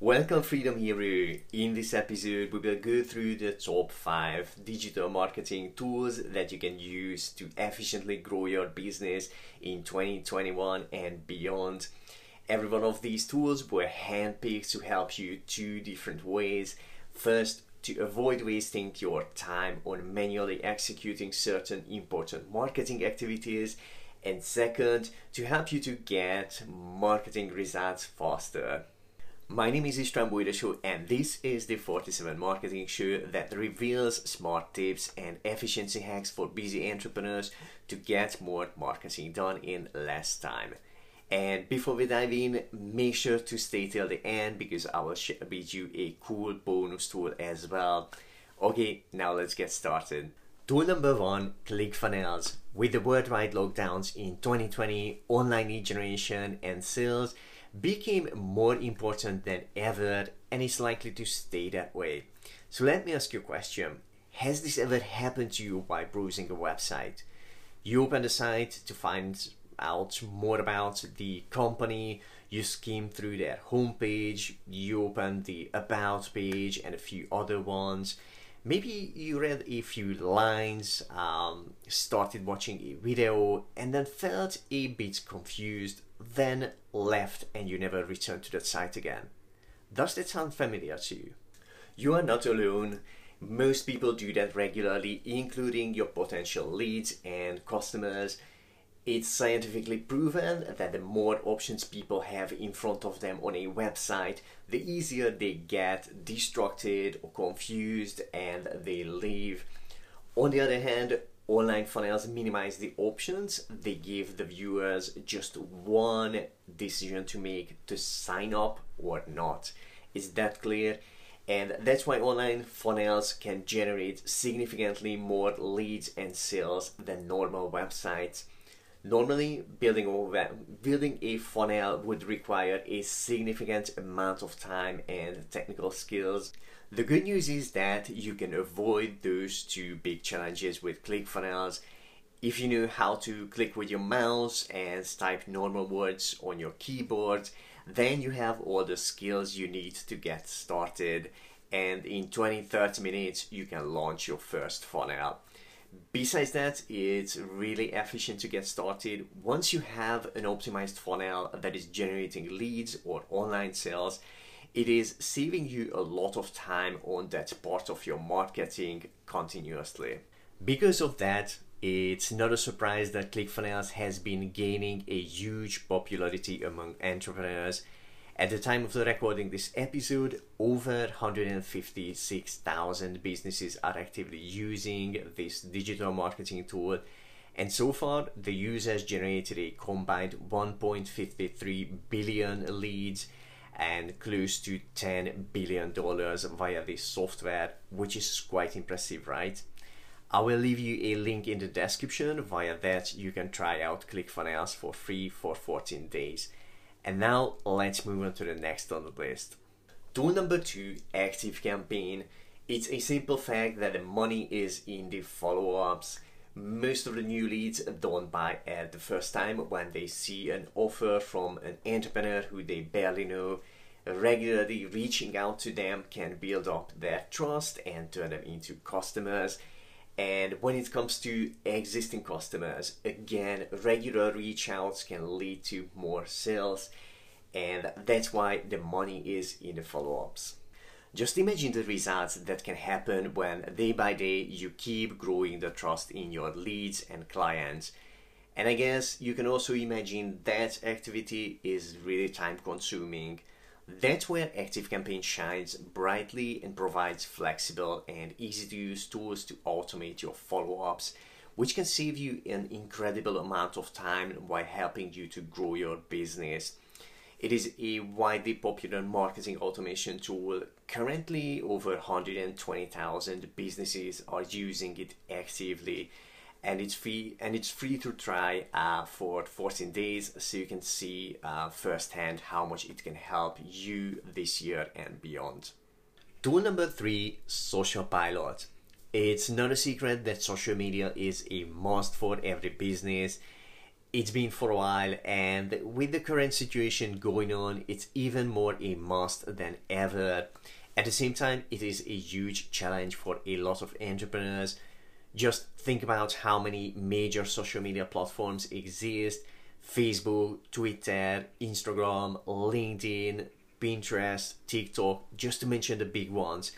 Welcome Freedom Hero. In this episode, we will go through the top 5 digital marketing tools that you can use to efficiently grow your business in 2021 and beyond. Every one of these tools were handpicked to help you two different ways. First, to avoid wasting your time on manually executing certain important marketing activities and second, to help you to get marketing results faster. My name is István Bojdosó and this is the 47 Marketing Show that reveals smart tips and efficiency hacks for busy entrepreneurs to get more marketing done in less time. And before we dive in, make sure to stay till the end because I will share with you a cool bonus tool as well. Okay, now let's get started. Tool number one, ClickFunnels. With the worldwide lockdowns in 2020, online lead generation and sales became more important than ever and is likely to stay that way. So let me ask you a question. Has this ever happened to you by browsing a website? You open the site to find out more about the company, you skim through their homepage, you open the about page and a few other ones. Maybe you read a few lines, um, started watching a video, and then felt a bit confused then left and you never returned to that site again. Does that sound familiar to you? You are not alone. Most people do that regularly, including your potential leads and customers. It's scientifically proven that the more options people have in front of them on a website, the easier they get distracted or confused and they leave. On the other hand, online funnels minimize the options they give the viewers just one decision to make to sign up or not. Is that clear? And that's why online funnels can generate significantly more leads and sales than normal websites normally building a, building a funnel would require a significant amount of time and technical skills. The good news is that you can avoid those two big challenges with ClickFunnels if you know how to click with your mouse and type normal words on your keyboard, then you have all the skills you need to get started. And in 20-30 minutes you can launch your first funnel. Besides that, it's really efficient to get started. Once you have an optimized funnel that is generating leads or online sales, it is saving you a lot of time on that part of your marketing continuously. Because of that, it's not a surprise that ClickFunnels has been gaining a huge popularity among entrepreneurs. At the time of the recording this episode, over 156,000 businesses are actively using this digital marketing tool. And so far, the users generated a combined 1.53 billion leads and close to 10 billion dollars via this software, which is quite impressive, right? I will leave you a link in the description. Via that, you can try out ClickFunnels for free for 14 days. And now let's move on to the next on the list. Tool number two, Active Campaign. It's a simple fact that the money is in the follow-ups. Most of the new leads don't buy at the first time when they see an offer from an entrepreneur who they barely know. Regularly reaching out to them can build up their trust and turn them into customers. And when it comes to existing customers, again, regular reach outs can lead to more sales. And that's why the money is in the follow ups. Just imagine the results that can happen when day by day you keep growing the trust in your leads and clients. And I guess you can also imagine that activity is really time consuming. That's where ActiveCampaign shines brightly and provides flexible and easy to use tools to automate your follow ups, which can save you an incredible amount of time while helping you to grow your business. It is a widely popular marketing automation tool. Currently, over 120,000 businesses are using it actively, and it's free. And it's free to try uh, for 14 days, so you can see uh, firsthand how much it can help you this year and beyond. Tool number three: Social Pilot. It's not a secret that social media is a must for every business it's been for a while, and with the current situation going on, it's even more a must than ever. At the same time, it is a huge challenge for a lot of entrepreneurs. Just think about how many major social media platforms exist Facebook, Twitter, Instagram, LinkedIn, Pinterest, TikTok, just to mention the big ones.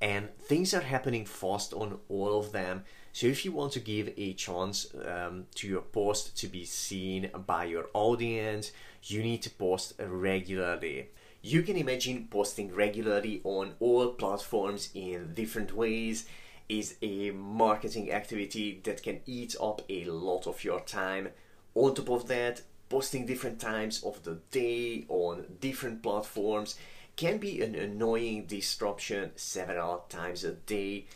And things are happening fast on all of them. So if you want to give a chance um, to your post to be seen by your audience, you need to post regularly. You can imagine posting regularly on all platforms in different ways is a marketing activity that can eat up a lot of your time. On top of that, posting different times of the day on different platforms can be an annoying disruption several times a day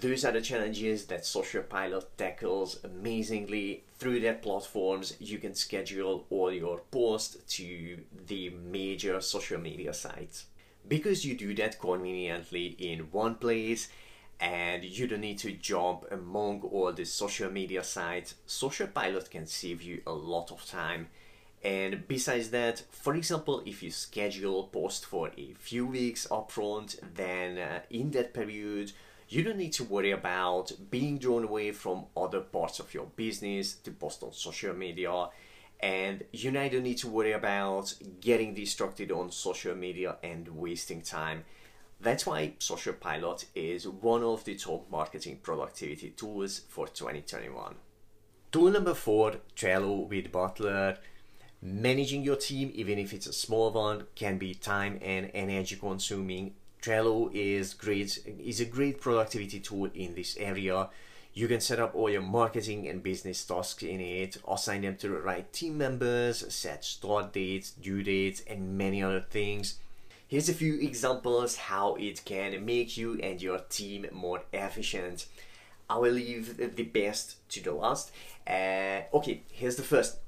those are the challenges that Socialpilot tackles amazingly. Through their platforms, you can schedule all your posts to the major social media sites. Because you do that conveniently in one place and you don't need to jump among all the social media sites, Social Pilot can save you a lot of time. And besides that, for example, if you schedule post for a few weeks upfront, then uh, in that period, you don't need to worry about being drawn away from other parts of your business to post on social media and you neither need to worry about getting distracted on social media and wasting time. That's why Social Pilot is one of the top marketing productivity tools for 2021. Tool number four, Trello with Butler. Managing your team, even if it's a small one, can be time and energy consuming Trello is great is a great productivity tool in this area. You can set up all your marketing and business tasks in it, assign them to the right team members, set start dates, due dates, and many other things. Here's a few examples how it can make you and your team more efficient. I will leave the best to the last. Uh, okay, here's the first.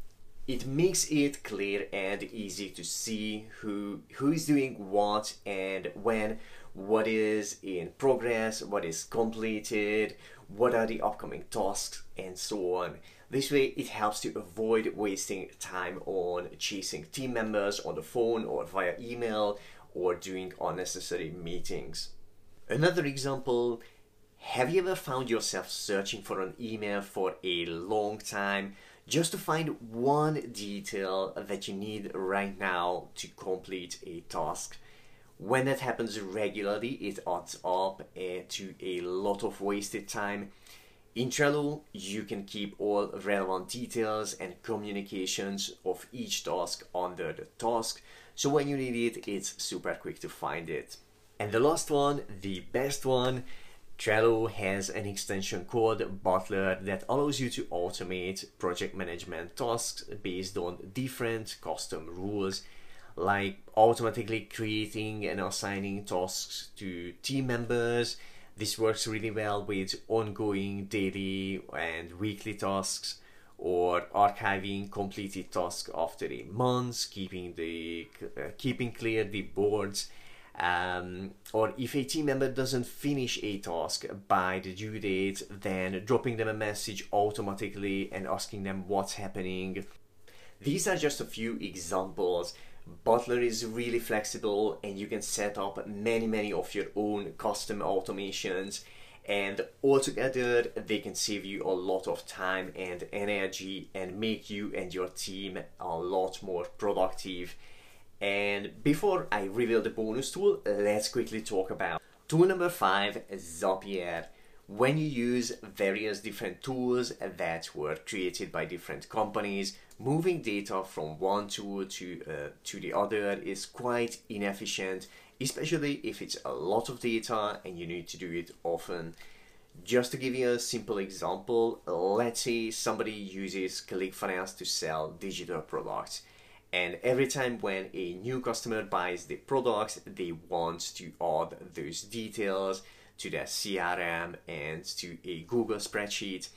It makes it clear and easy to see who who is doing what and when, what is in progress, what is completed, what are the upcoming tasks, and so on. This way, it helps to avoid wasting time on chasing team members on the phone or via email or doing unnecessary meetings. Another example have you ever found yourself searching for an email for a long time just to find one detail that you need right now to complete a task. When that happens regularly, it adds up uh, to a lot of wasted time. In Trello, you can keep all relevant details and communications of each task under the task, so when you need it, it's super quick to find it. And the last one, the best one, Trello has an extension called Butler that allows you to automate project management tasks based on different custom rules, like automatically creating and assigning tasks to team members. This works really well with ongoing daily and weekly tasks or archiving completed tasks after a month, keeping the uh, keeping clear the boards um, or if a team member doesn't finish a task by the due date, then dropping them a message automatically and asking them what's happening. These are just a few examples. Butler is really flexible and you can set up many, many of your own custom automations and altogether they can save you a lot of time and energy and make you and your team a lot more productive and before I reveal the bonus tool, let's quickly talk about tool number five, Zapier. When you use various different tools that were created by different companies, moving data from one tool to, uh, to the other is quite inefficient, especially if it's a lot of data and you need to do it often. Just to give you a simple example, let's say somebody uses ClickFunnels to sell digital products and every time when a new customer buys the products, they want to add those details to their crm and to a google spreadsheet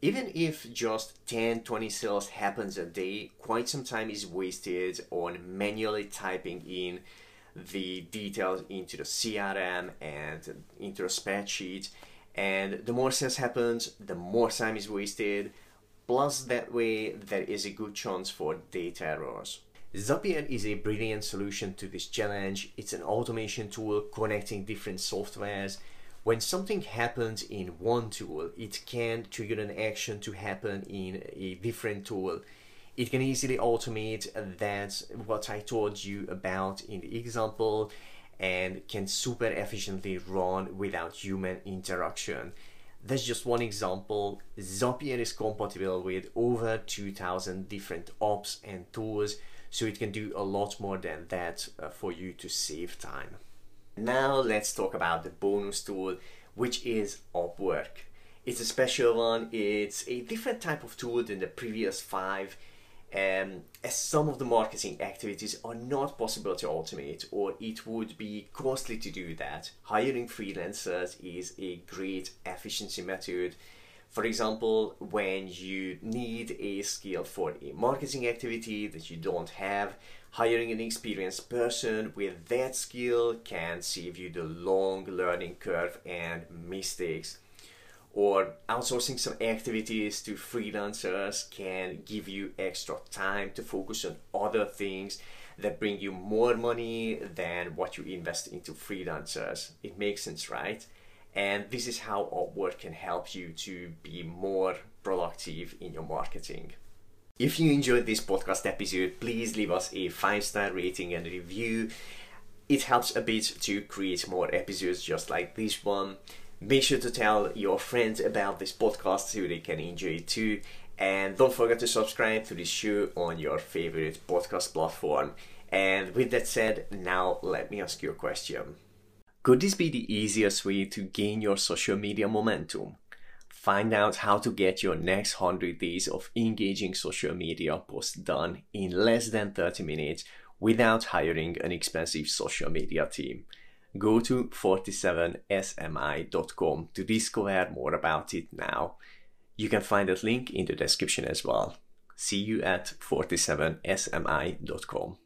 even if just 10 20 sales happens a day quite some time is wasted on manually typing in the details into the crm and into a spreadsheet and the more sales happens the more time is wasted Plus, that way, there is a good chance for data errors. Zapier is a brilliant solution to this challenge. It's an automation tool connecting different softwares. When something happens in one tool, it can trigger an action to happen in a different tool. It can easily automate that what I told you about in the example and can super efficiently run without human interaction. That's just one example. Zapier is compatible with over 2000 different apps and tools so it can do a lot more than that uh, for you to save time. Now let's talk about the bonus tool, which is Upwork. It's a special one, it's a different type of tool than the previous five. Um, as some of the marketing activities are not possible to automate or it would be costly to do that, hiring freelancers is a great efficiency method for example, when you need a skill for a marketing activity that you don't have, hiring an experienced person with that skill can save you the long learning curve and mistakes. Or outsourcing some activities to freelancers can give you extra time to focus on other things that bring you more money than what you invest into freelancers. It makes sense, right? And this is how Upwork can help you to be more productive in your marketing. If you enjoyed this podcast episode, please leave us a five star rating and review. It helps a bit to create more episodes just like this one. Make sure to tell your friends about this podcast so they can enjoy it too. And don't forget to subscribe to this show on your favorite podcast platform. And with that said, now let me ask you a question. Could this be the easiest way to gain your social media momentum? Find out how to get your next 100 days of engaging social media posts done in less than 30 minutes without hiring an expensive social media team. Go to 47smi.com to discover more about it now. You can find that link in the description as well. See you at 47smi.com.